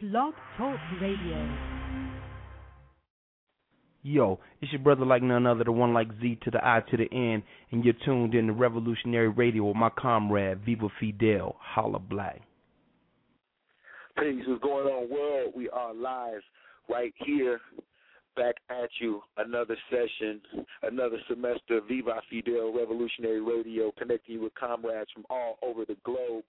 Blog Talk Radio. Yo, it's your brother like none other, the one like Z to the I to the N, and you're tuned in to Revolutionary Radio with my comrade Viva Fidel, Holla Black. Peace, what's going on, world? We are live right here, back at you. Another session, another semester. Viva Fidel, Revolutionary Radio, connecting you with comrades from all over the globe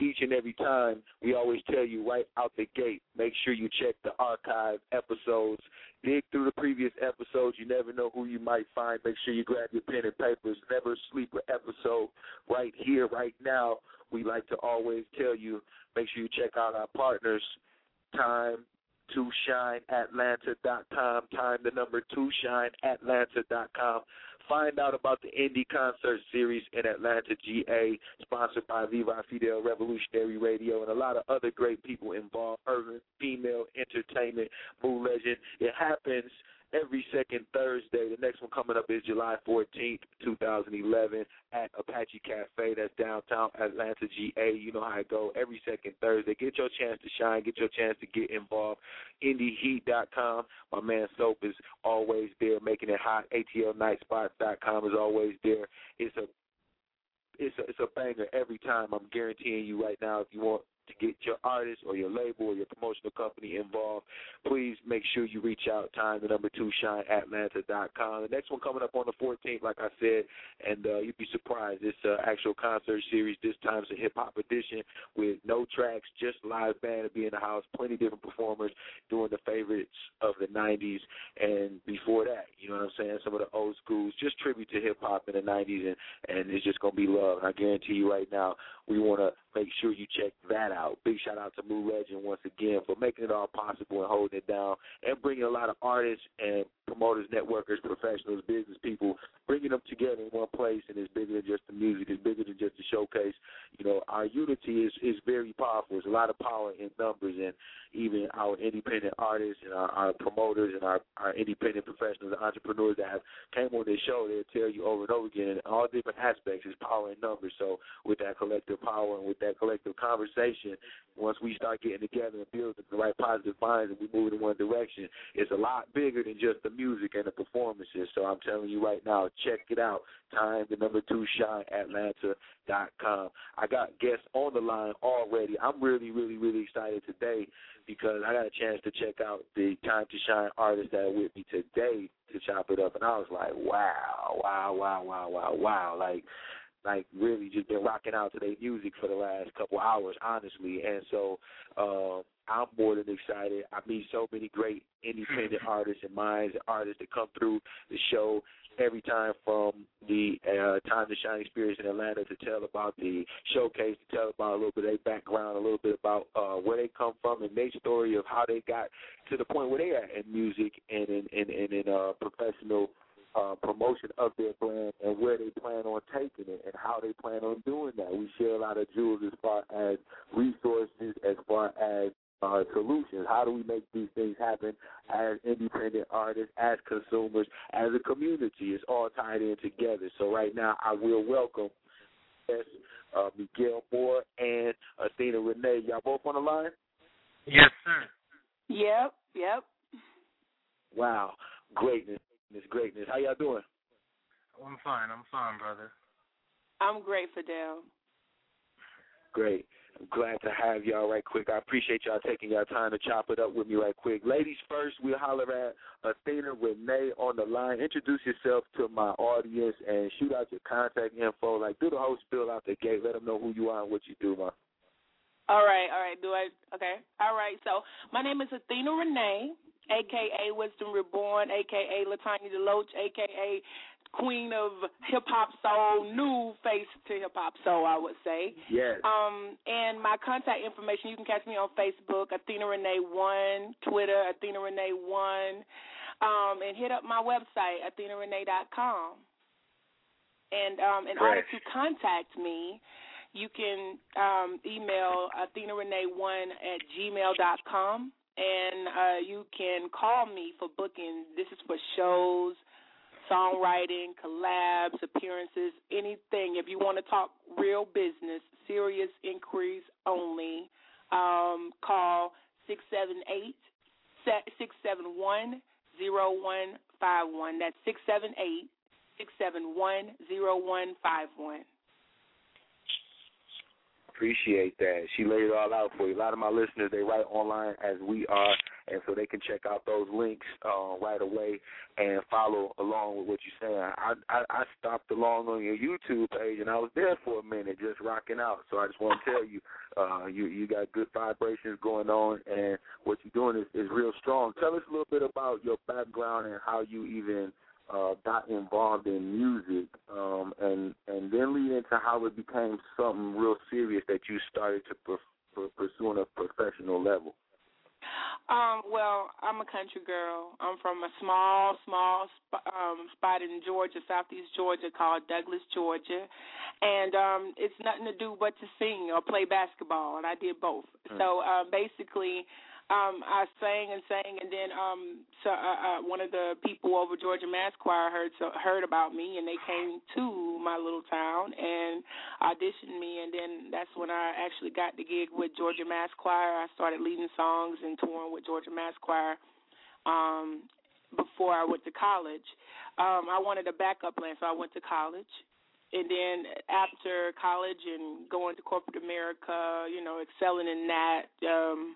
each and every time, we always tell you right out the gate, make sure you check the archive episodes. Dig through the previous episodes. You never know who you might find. Make sure you grab your pen and papers. Never sleep an episode right here, right now. We like to always tell you, make sure you check out our partners, Time to shine atlanta.com time the number two shine atlanta.com Find out about the indie concert series in Atlanta, GA, sponsored by Viva Fidel Revolutionary Radio, and a lot of other great people involved. Urban Female Entertainment, Moo Legend. It happens every second Thursday. The next one coming up is July 14th, 2011, at Apache Cafe. That's downtown Atlanta, GA. You know how it go. Every second Thursday. Get your chance to shine. Get your chance to get involved. IndieHeat.com. My man Soap is always there, making it hot. ATLNightspots.com is always there. It's a it's a, it's a banger every time. I'm guaranteeing you right now. If you want to get your artist or your label or your promotional company involved, please make sure you reach out. Time the number two shine atlanta.com. The next one coming up on the 14th, like I said, and uh, you'd be surprised. It's an actual concert series. This time it's a hip hop edition with no tracks, just live band to be in the house. Plenty different performers doing the favorites of the 90s and before that. You know what I'm saying? Some of the old schools, just tribute to hip hop in the 90s, and and it's just gonna be love. And I guarantee you right now, we want to make sure you check that out. Big shout out to Moo Legend once again for making it all possible and holding it down and bringing a lot of artists and promoters, networkers, professionals, business people, bringing them together in one place. And it's bigger than just the music. It's bigger than just the showcase. You know, our unity is is very powerful. There's a lot of power in numbers, and even our independent artists and our, our promoters and our our independent professionals and entrepreneurs that have came on this show, they'll tell you over and over again in all different aspects is power in numbers. So with that collective power and with that collective conversation, once we start getting together and building the right positive minds and we move in one direction, it's a lot bigger than just the music and the performances. So I'm telling you right now, check it out. Time the number two shine Atlanta.com. I got guests on the line already. I'm really, really, really excited today because I got a chance to check out the Time to Shine artists that are with me today to chop it up, and I was like, wow, wow, wow, wow, wow, wow, like. Like really, just been rocking out to their music for the last couple hours, honestly, and so uh, I'm more than excited. I meet so many great independent artists and minds and artists that come through the show every time from the uh, Time to Shine experience in Atlanta to tell about the showcase, to tell about a little bit of their background, a little bit about uh, where they come from and their story of how they got to the point where they are in music and in in, in, in uh, professional uh, promotion of their brand and where they plan on taking it and how they plan on doing that. We share a lot of jewels as far as resources, as far as uh, solutions. How do we make these things happen as independent artists, as consumers, as a community? It's all tied in together. So right now, I will welcome yes, uh, Megail Moore and Athena Renee. Y'all both on the line? Yes, sir. Yep, yep. Wow, greatness, greatness, greatness. How y'all doing? I'm fine. I'm fine, brother. I'm great, Fidel. Great. I'm glad to have y'all right quick. I appreciate y'all taking y'all time to chop it up with me right quick. Ladies first, we'll holler at Athena Renee on the line. Introduce yourself to my audience and shoot out your contact info. Like, do the whole spill out the gate. Let them know who you are and what you do, man. All right, all right. Do I? Okay. All right. So my name is Athena Renee, aka Wisdom Reborn, aka Latanya Deloach, aka queen of hip hop soul, new face to hip hop soul, I would say. Yes. Um, and my contact information, you can catch me on Facebook, Athena Renee One, Twitter, Athena Renee One, um, and hit up my website, AthenaRenee.com. And um, in order to contact me, you can um, email AthenaRenee1 at gmail.com and uh, you can call me for booking. This is for shows, songwriting, collabs, appearances, anything. If you want to talk real business, serious inquiries only, um, call 678 671 0151. That's 678 671 0151. Appreciate that. She laid it all out for you. A lot of my listeners, they write online as we are, and so they can check out those links uh, right away and follow along with what you're saying. I, I I stopped along on your YouTube page, and I was there for a minute, just rocking out. So I just want to tell you, uh, you you got good vibrations going on, and what you're doing is, is real strong. Tell us a little bit about your background and how you even uh, got involved in music, um, and and then lead into how it became something real serious that you started to per- pursue on a professional level. Um, well, I'm a country girl. I'm from a small, small sp- um, spot in Georgia, southeast Georgia, called Douglas, Georgia, and um, it's nothing to do but to sing or play basketball, and I did both. Mm. So uh, basically, um I sang and sang and then um so uh, uh one of the people over Georgia Mass Choir heard so heard about me and they came to my little town and auditioned me and then that's when I actually got the gig with Georgia Mass Choir. I started leading songs and touring with Georgia Mass Choir um before I went to college. Um I wanted a backup plan so I went to college and then after college and going to corporate America, you know, excelling in that, um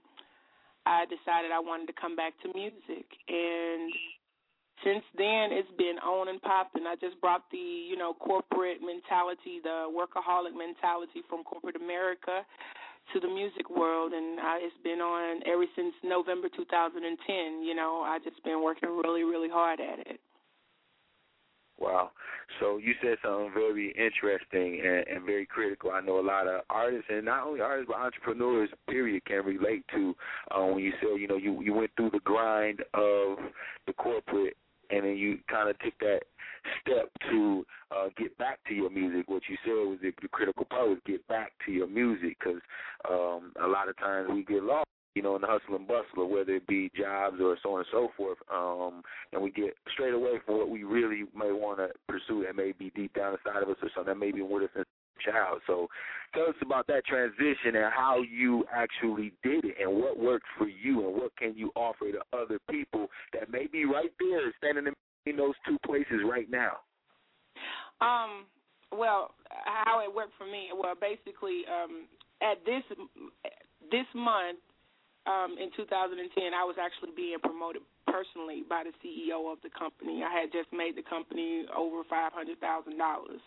I decided I wanted to come back to music and since then it's been on and popping. I just brought the, you know, corporate mentality, the workaholic mentality from corporate America to the music world and I, it's been on ever since November 2010, you know. I just been working really really hard at it. Wow. So you said something very interesting and, and very critical. I know a lot of artists, and not only artists, but entrepreneurs, period, can relate to uh, when you say, you know, you you went through the grind of the corporate, and then you kind of took that step to uh, get back to your music. What you said was the, the critical part was get back to your music, because um, a lot of times we get lost you know, in the hustle and bustle, whether it be jobs or so on and so forth. Um, and we get straight away from what we really may want to pursue that may be deep down inside of us or something that may be with us a child. So tell us about that transition and how you actually did it and what worked for you and what can you offer to other people that may be right there standing in those two places right now. Um, well, how it worked for me, well, basically, um, at this this month, um, in 2010, I was actually being promoted personally by the CEO of the company. I had just made the company over five hundred thousand dollars,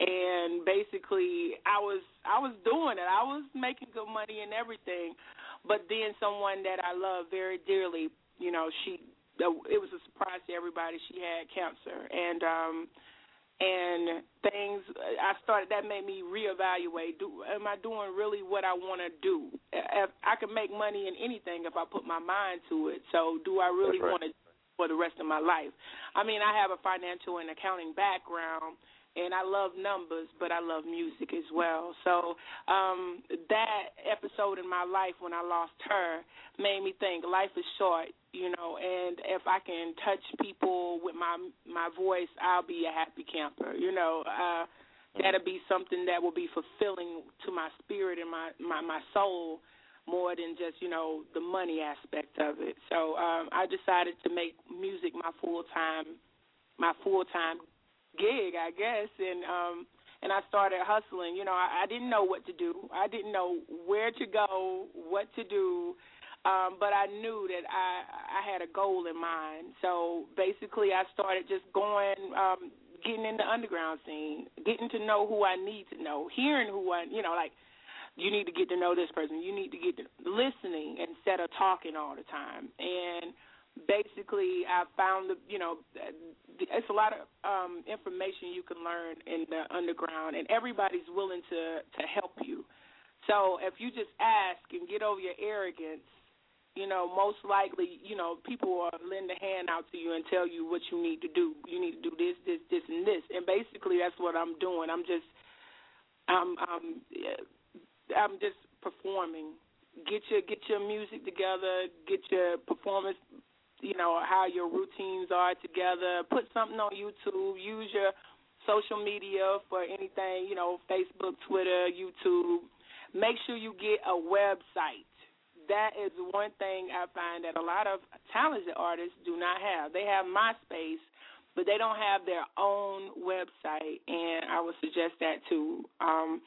and basically, I was I was doing it. I was making good money and everything, but then someone that I love very dearly, you know, she it was a surprise to everybody. She had cancer, and um, and things I started that made me reevaluate. Do am I doing really what I want to do? If I can make money in anything if I put my mind to it. So do I really right. want to for the rest of my life? I mean, I have a financial and accounting background and I love numbers, but I love music as well. So um that episode in my life when I lost her made me think life is short, you know, and if I can touch people with my my voice, I'll be a happy camper, you know. Uh that'll be something that will be fulfilling to my spirit and my my my soul more than just you know the money aspect of it. So um I decided to make music my full time my full time gig, I guess, and um and I started hustling. You know, I, I didn't know what to do. I didn't know where to go, what to do. Um, but I knew that I I had a goal in mind. So basically, I started just going, um, getting in the underground scene, getting to know who I need to know, hearing who I, you know, like you need to get to know this person. You need to get to listening instead of talking all the time. And basically I found the you know it's a lot of um information you can learn in the underground and everybody's willing to to help you. So if you just ask and get over your arrogance, you know, most likely, you know, people will lend a hand out to you and tell you what you need to do. You need to do this, this, this, and this. And basically, that's what I'm doing. I'm just, I'm, I'm, I'm just performing. Get your get your music together. Get your performance. You know how your routines are together. Put something on YouTube. Use your social media for anything. You know, Facebook, Twitter, YouTube. Make sure you get a website that is one thing I find that a lot of talented artists do not have. They have MySpace, but they don't have their own website, and I would suggest that too. Um,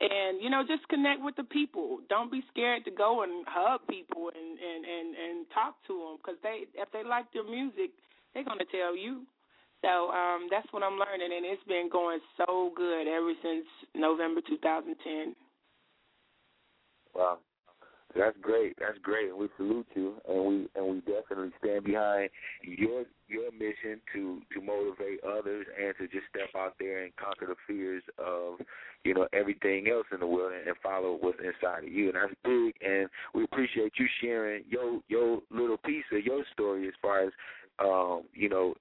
and you know, just connect with the people. Don't be scared to go and hug people and and and and talk to them because they if they like your music, they're gonna tell you. So um, that's what I'm learning, and it's been going so good ever since November 2010. That's great. That's great, and we salute you, and we and we definitely stand behind your your mission to to motivate others and to just step out there and conquer the fears of you know everything else in the world and, and follow what's inside of you, and that's big. And we appreciate you sharing your your little piece of your story as far as um, you know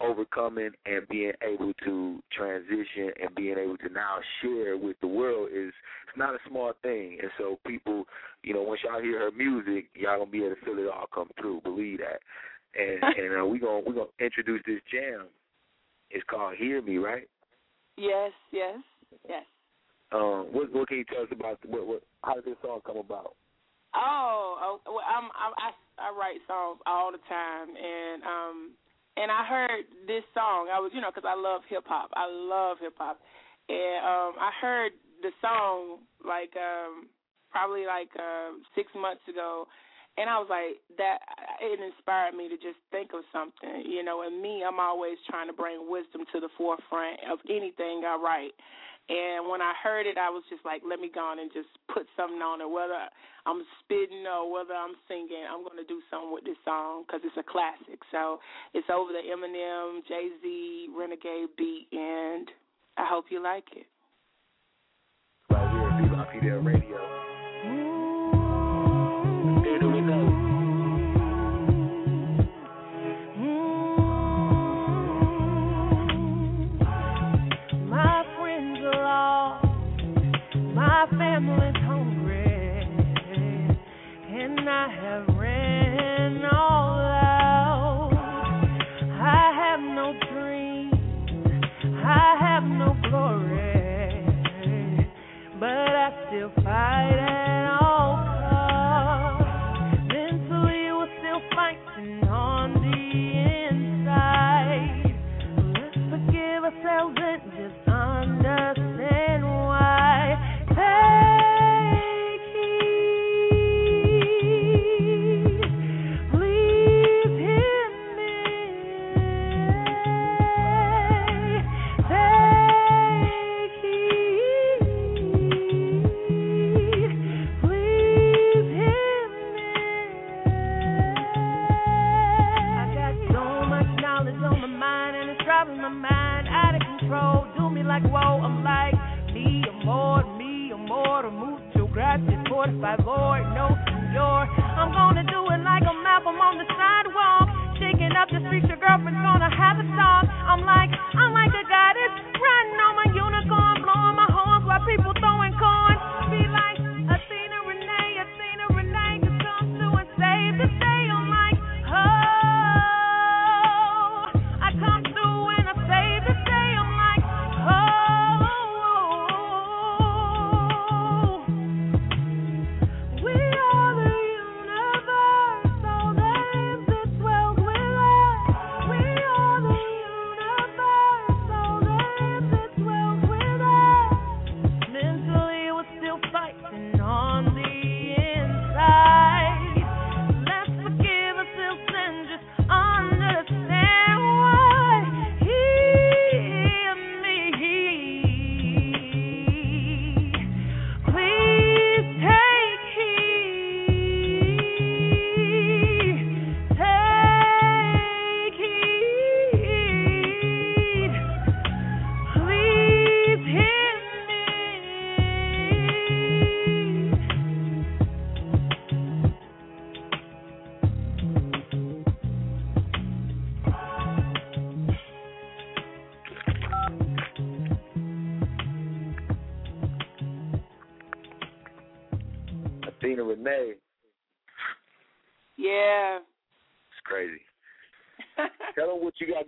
overcoming and being able to transition and being able to now share with the world is it's not a small thing. And so people, you know, once y'all hear her music, y'all gonna be able to feel it all come through. Believe that. And and uh, we gonna we gonna introduce this jam. It's called Hear Me, right? Yes, yes, yes. Um, what what can you tell us about what what how did this song come about? Oh, oh well, I'm, I'm I I write songs all the time, and um and I heard this song. I was, you know, because I love hip hop. I love hip hop, and um, I heard the song like um, probably like uh, six months ago, and I was like, that. It inspired me to just think of something, you know. And me, I'm always trying to bring wisdom to the forefront of anything I write. And when I heard it, I was just like, let me go on and just put something on it. Whether I'm spitting or whether I'm singing, I'm going to do something with this song because it's a classic. So it's over the Eminem, Jay Z, Renegade beat, and I hope you like it. Right here still fight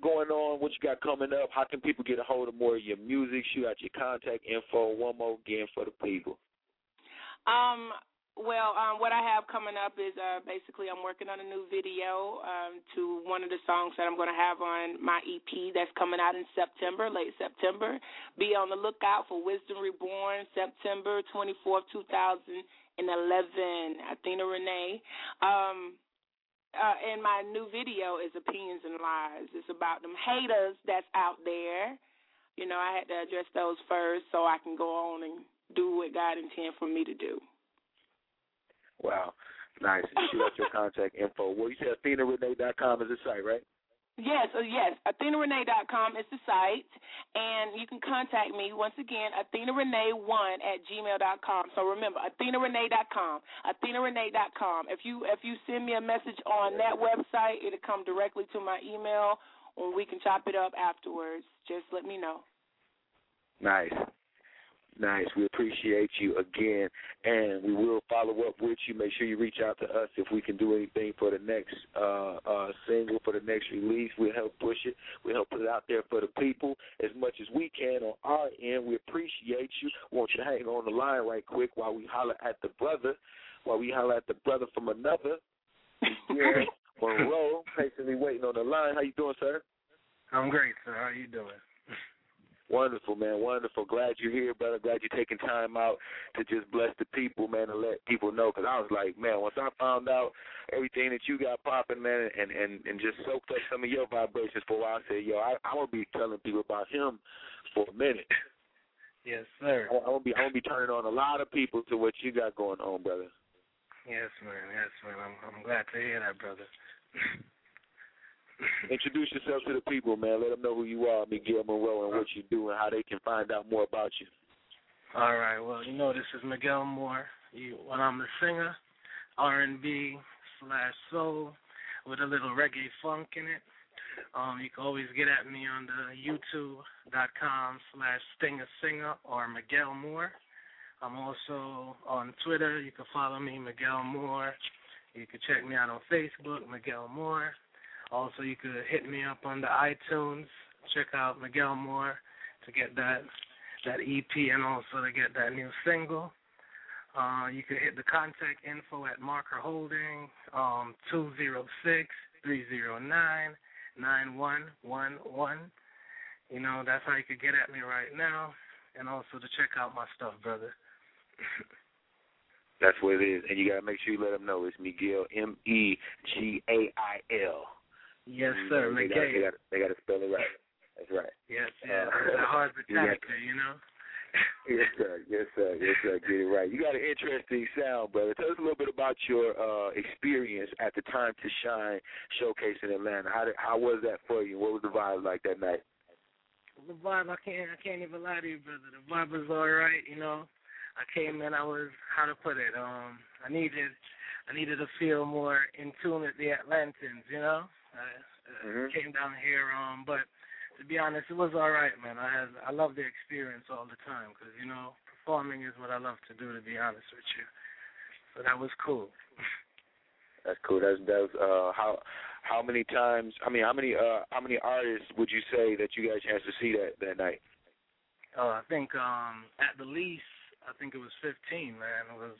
going on, what you got coming up. How can people get a hold of more of your music? Shoot out your contact info one more again for the people. Um, well, um, what I have coming up is uh, basically I'm working on a new video um, to one of the songs that I'm going to have on my EP that's coming out in September, late September. Be on the lookout for Wisdom Reborn, September 24th, 2011. Athena Renee. Um, uh, and my new video is Opinions and Lies. It's about them haters that's out there. You know, I had to address those first so I can go on and do what God intended for me to do. Wow. Nice. And shoot out your contact info. Well, you said AthenaRenee.com is the site, right? Yes, uh, yes. AthenaRenee.com is the site, and you can contact me once again, AthenaRenee1 at gmail.com. So remember, AthenaRenee.com, AthenaRenee.com. If you if you send me a message on that website, it'll come directly to my email, and we can chop it up afterwards. Just let me know. Nice. Nice. We appreciate you again, and we will follow up with you. Make sure you reach out to us if we can do anything for the next uh, uh, single, for the next release. We'll help push it. We'll help put it out there for the people as much as we can on our end. We appreciate you. Want you to hang on the line right quick while we holler at the brother, while we holler at the brother from another. Yeah, Monroe, patiently waiting on the line. How you doing, sir? I'm great, sir. How you doing? Wonderful, man. Wonderful. Glad you're here, brother. Glad you're taking time out to just bless the people, man, and let people know. Because I was like, man, once I found out everything that you got popping, man, and and and just soaked up some of your vibrations for a while, I said, yo, I, I'm gonna be telling people about him for a minute. Yes, sir. I, I'm gonna be I'm gonna be turning on a lot of people to what you got going on, brother. Yes, man. Yes, man. I'm I'm glad to hear that, brother. Introduce yourself to the people, man. Let them know who you are, Megail Monroe, and what you do, and how they can find out more about you. All right. Well, you know this is Megail Moore. You, well, I'm a singer, R&B slash soul, with a little reggae funk in it. Um, you can always get at me on the YouTube.com slash Stinger Singer or Megail Moore. I'm also on Twitter. You can follow me, Megail Moore. You can check me out on Facebook, Megail Moore. Also, you could hit me up on the iTunes. Check out Megail Moore to get that that EP and also to get that new single. Uh, you can hit the contact info at Marker Holding, um, 206-309-9111. You know, that's how you could get at me right now. And also to check out my stuff, brother. That's what it is. And you got to make sure you let them know it's Megail, M E G A I L. Yes, sir. They got, they, got, they got to spell it right. That's right. Yes, yeah. Uh, a hard Britannica, you know. yes, sir. Yes, sir. Yes, sir. Get it right. You got an interesting sound, brother. Tell us a little bit about your uh, experience at the Time to Shine showcase in Atlanta. How did, how was that for you? What was the vibe like that night? The vibe, I can't, I can't even lie to you, brother. The vibe was all right. You know, I came in, I was, how to put it, um, I needed, I needed to feel more in tune with the Atlantans. You know, I uh, mm-hmm. came down here, um, but to be honest, it was all right, man. I had I love the experience all the time because you know performing is what I love to do. To be honest with you, so that was cool. That's cool. That's that's uh how how many times? I mean, how many uh how many artists would you say that you got a chance to see that that night? Uh, I think um at the least, I think it was fifteen. Man, it was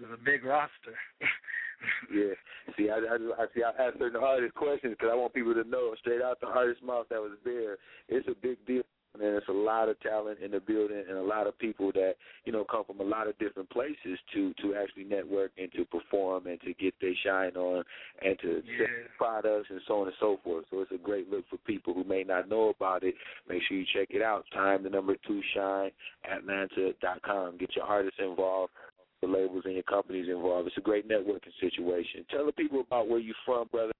it was a big roster. yeah. See, I, I, I see. I ask certain artist questions because I want people to know straight out the artist's mouth that was there. It's a big deal, and it's a lot of talent in the building, and a lot of people that you know come from a lot of different places to to actually network and to perform and to get their shine on and to yeah. sell products and so on and so forth. So it's a great look for people who may not know about it. Make sure you check it out. Time the number two shine Atlanta.com. Get your artists involved the labels and your companies involved. It's a great networking situation. Tell the people about where you're from, brother.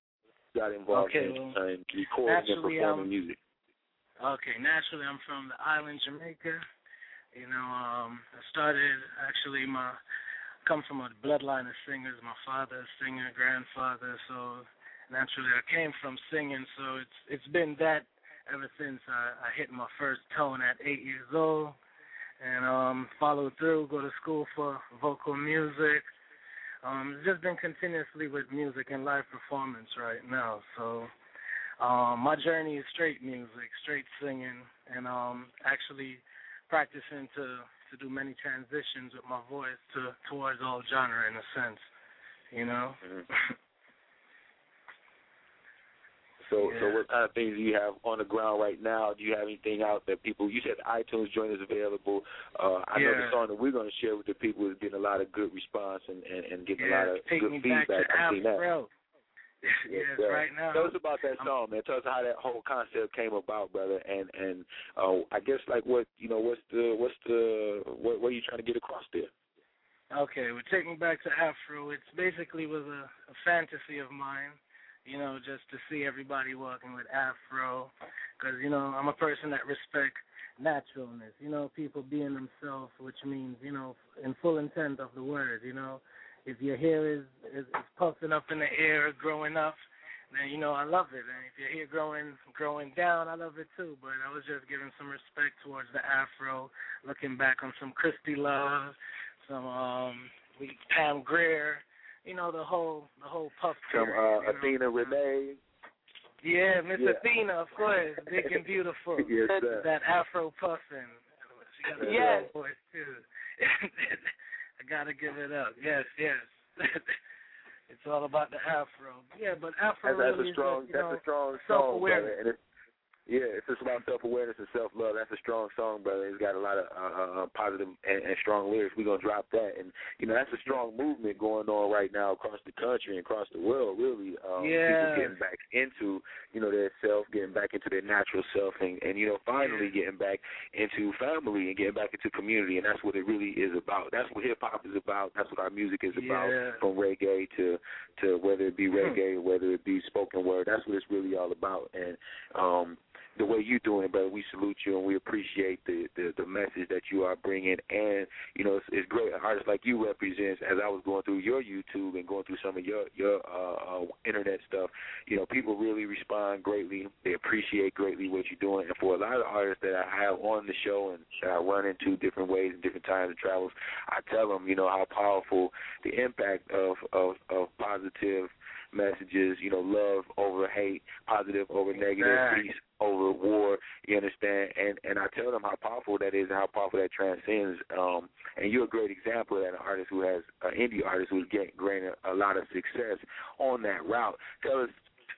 Got involved okay, in well, recording and performing um, music. Okay, naturally, I'm from the island Jamaica. You know, um, I started actually my come from a bloodline of singers. My father, a singer, grandfather. So naturally, I came from singing. So it's it's been that ever since I, I hit my first tone at eight years old and um follow through, go to school for vocal music, um, just been continuously with music and live performance right now. So um, my journey is straight music, straight singing, and um, actually practicing to to do many transitions with my voice to towards all genre in a sense, you know. Mm-hmm. So, Yeah. so what kind of things do you have on the ground right now? Do you have anything out that people? You said the iTunes joint is available. Uh, I know the song that we're going to share with the people is getting a lot of good response and and, and getting a lot of take good me feedback. I've seen that. Afro. Yes, yes, right now. Tell us about that song, man. Tell us how that whole concept came about, brother. And and uh, I guess like what you know, what's the what's the what, what are you trying to get across there? Okay, well, take me back to Afro. It's basically was a, a fantasy of mine, you know, just to see everybody walking with Afro, because you know I'm a person that respect naturalness. You know, people being themselves, which means you know, in full intent of the word. You know, if your hair is is, is puffing up in the air, growing up, then you know I love it. And if your hair growing growing down, I love it too. But I was just giving some respect towards the Afro, looking back on some Christie Love some um Pam Grier, you know the whole the whole puff From uh, you know. Athena Renee. Yeah, Miss Yeah. Athena, of course, big and beautiful. Yes, sir. That Afro puffin. She got a Yes. voice too. I gotta give it up. Yes, yes. it's all about the Afro. Yeah, but Afro That's, that's really a strong. is you That's know, a strong song. And yeah, it's just about self awareness and self love. That's a strong song, brother. It's got a lot of uh, uh, positive and, and strong lyrics. We're gonna drop that, and you know that's a strong movement going on right now across the country and across the world. Really, um, Yeah. people getting back into you know their self, getting back into their natural self, and, and you know finally getting back into family and getting back into community, and that's what it really is about. That's what hip hop is about. That's what our music is about, Yeah. from reggae to to whether it be reggae, whether it be spoken word. That's what it's really all about, and um the way you're doing it, brother. We salute you and we appreciate the, the the message that you are bringing. And you know, it's, it's great. An artist like you represents. As I was going through your YouTube and going through some of your your uh, uh, internet stuff, you know, people really respond greatly. They appreciate greatly what you're doing. And for a lot of artists that I have on the show and that I run into different ways and different times and travels, I tell them, you know, how powerful the impact of of, of positive messages, you know, love over hate, positive over negative, Exactly. peace over war. You understand? And and I tell them how powerful that is and how powerful that transcends. Um, and you're a great example of that, an artist who has an indie artist who's getting granted a lot of success on that route. Tell us.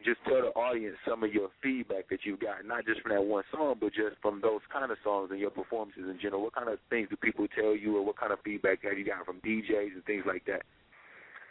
Just tell the audience some of your feedback that you've got, not just from that one song, but just from those kind of songs and your performances in general. What kind of things do people tell you, or what kind of feedback have you got from DJs and things like that?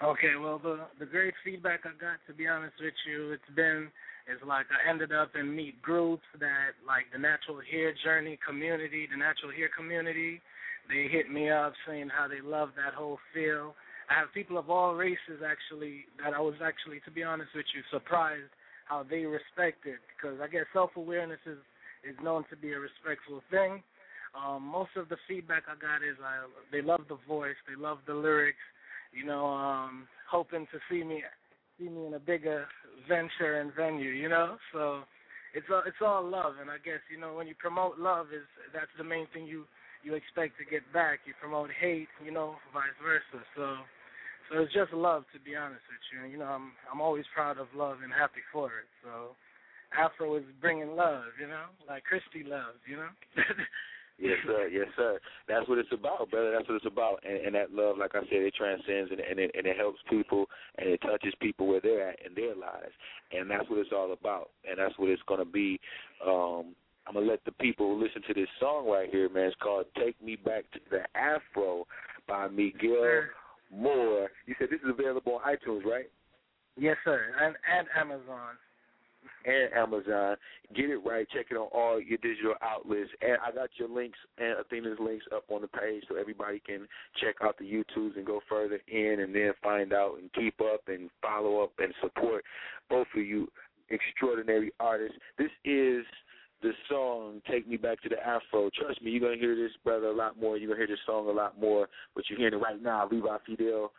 Okay, well the the great feedback I got to be honest with you, it's been it's like I ended up in meet groups that like the natural hair journey community, the natural hair community, they hit me up saying how they love that whole feel. I have people of all races actually that I was actually to be honest with you surprised how they respect it because I guess self awareness is is known to be a respectful thing. Um, most of the feedback I got is I, they love the voice, they love the lyrics, you know, um, hoping to see me see me in a bigger venture and venue, you know. So it's all it's all love, and I guess you know when you promote love is that's the main thing you you expect to get back. You promote hate, you know, vice versa. So so it's just love, to be honest with you. And you know, I'm I'm always proud of love and happy for it. So Afro is bringing love, you know, like Christy loves, you know. Yes, sir. Yes, sir. That's what it's about, brother. That's what it's about. And, and that love, like I said, it transcends and, and it and it helps people and it touches people where they're at in their lives. And that's what it's all about. And that's what it's gonna be. Um, I'm gonna let the people listen to this song right here, man. It's called "Take Me Back to the Afro" by Megail Moore. You said this is available on iTunes, right? yes, sir, and and Amazon. And Amazon. Get it right. Check it on all your digital outlets. And I got your links and Athena's links up on the page so everybody can check out the YouTubes and go further in and then find out and keep up and follow up and support both of you extraordinary artists. This is the song Take Me Back to the Afro. Trust me, you're going to hear this, brother, a lot more. You're going to hear this song a lot more. But you're hearing it right now. Viva Fidel.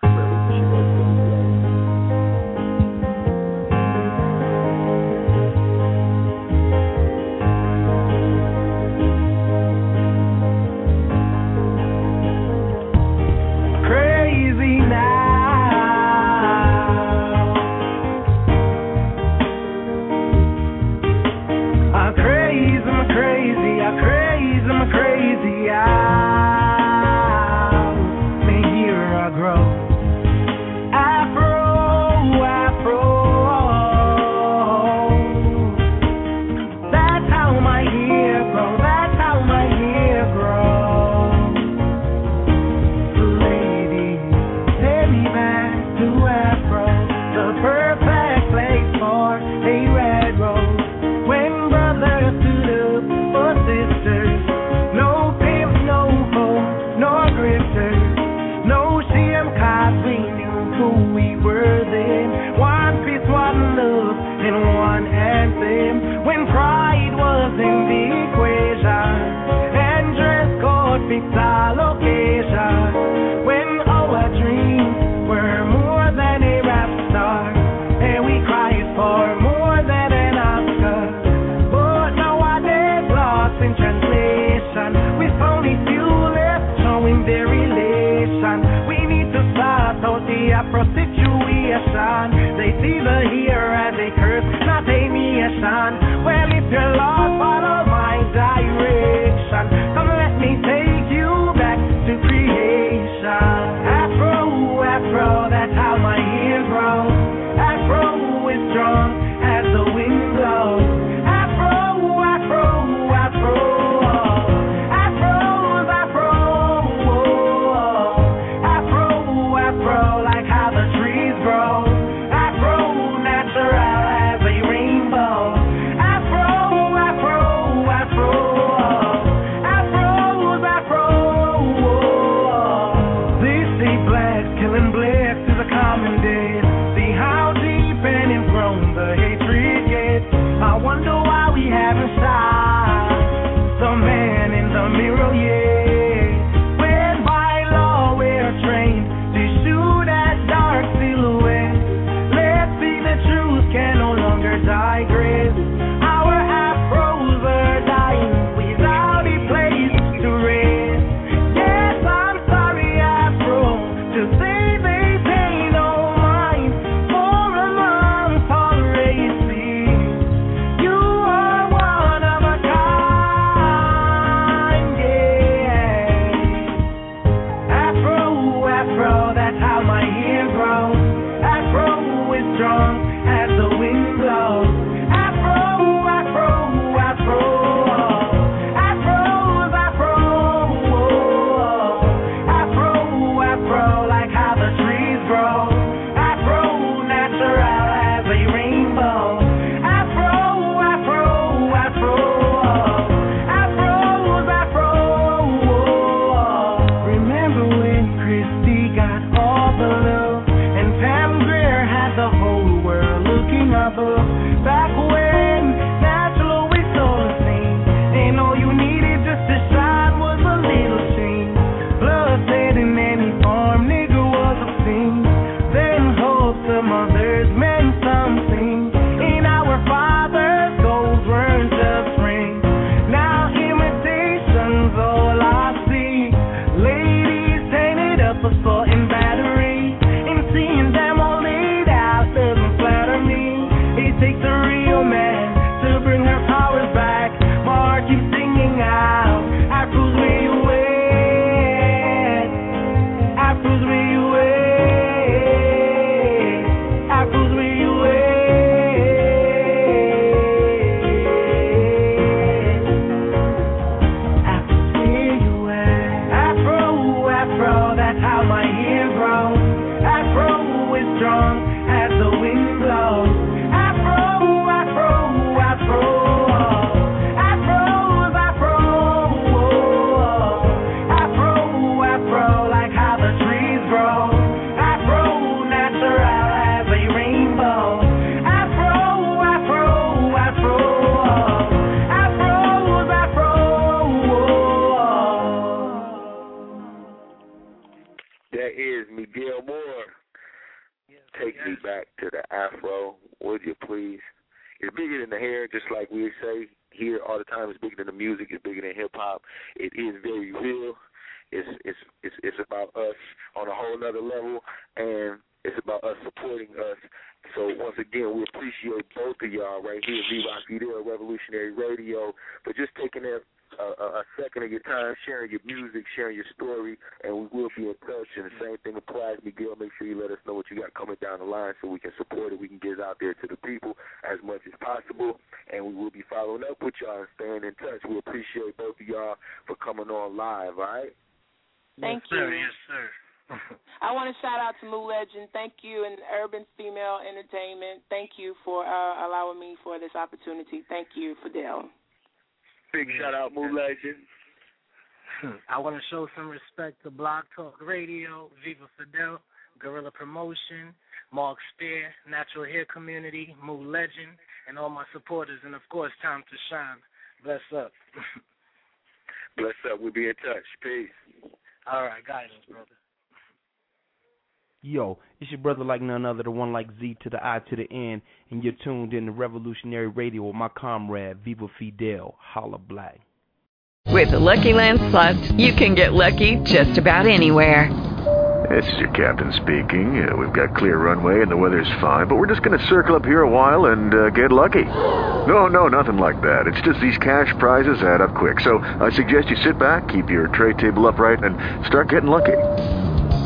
is Megail Moore. Yes, Take yes. me back to the afro, would you please? It's bigger than the hair, just like we say here all the time. It's bigger than the music. It's bigger than hip hop. It is very real. It's it's it's it's about us on a whole other level, and it's about us supporting us. So once again, we appreciate both of y'all right here, V Rock Revolutionary Radio, for just taking that a, a second of your time, sharing your music, sharing your story, and we will be in touch. And the same thing applies, Megail. Make sure you let us know what you got coming down the line so we can support it. We can get it out there to the people as much as possible, and we will be following up with y'all and staying in touch. We appreciate both of y'all for coming on live. All right. Thank yes, you. Sir. Yes, sir. I want to shout out to Moo Legend. Thank you, and Urban Female Entertainment. Thank you for uh, allowing me for this opportunity. Thank you, Fidel. Big shout out, Move Legend. I want to show some respect to Block Talk Radio, Viva Fidel, Guerrilla Promotion, Mark Spear, Natural Hair Community, Move Legend, and all my supporters, and of course, Time to Shine. Bless up. Bless up. We'll be in touch. Peace. All right, guidance, brother. Yo, it's your brother like none other, the one like Z to the I to the N, and you're tuned in to Revolutionary Radio with my comrade Viva Fidel, Holla Black. With the Lucky Land Slots, you can get lucky just about anywhere. This is your captain speaking. Uh, we've got clear runway and the weather's fine, but we're just going to circle up here a while and uh, get lucky. No, no, nothing like that. It's just these cash prizes add up quick. So I suggest you sit back, keep your tray table upright, and start getting lucky.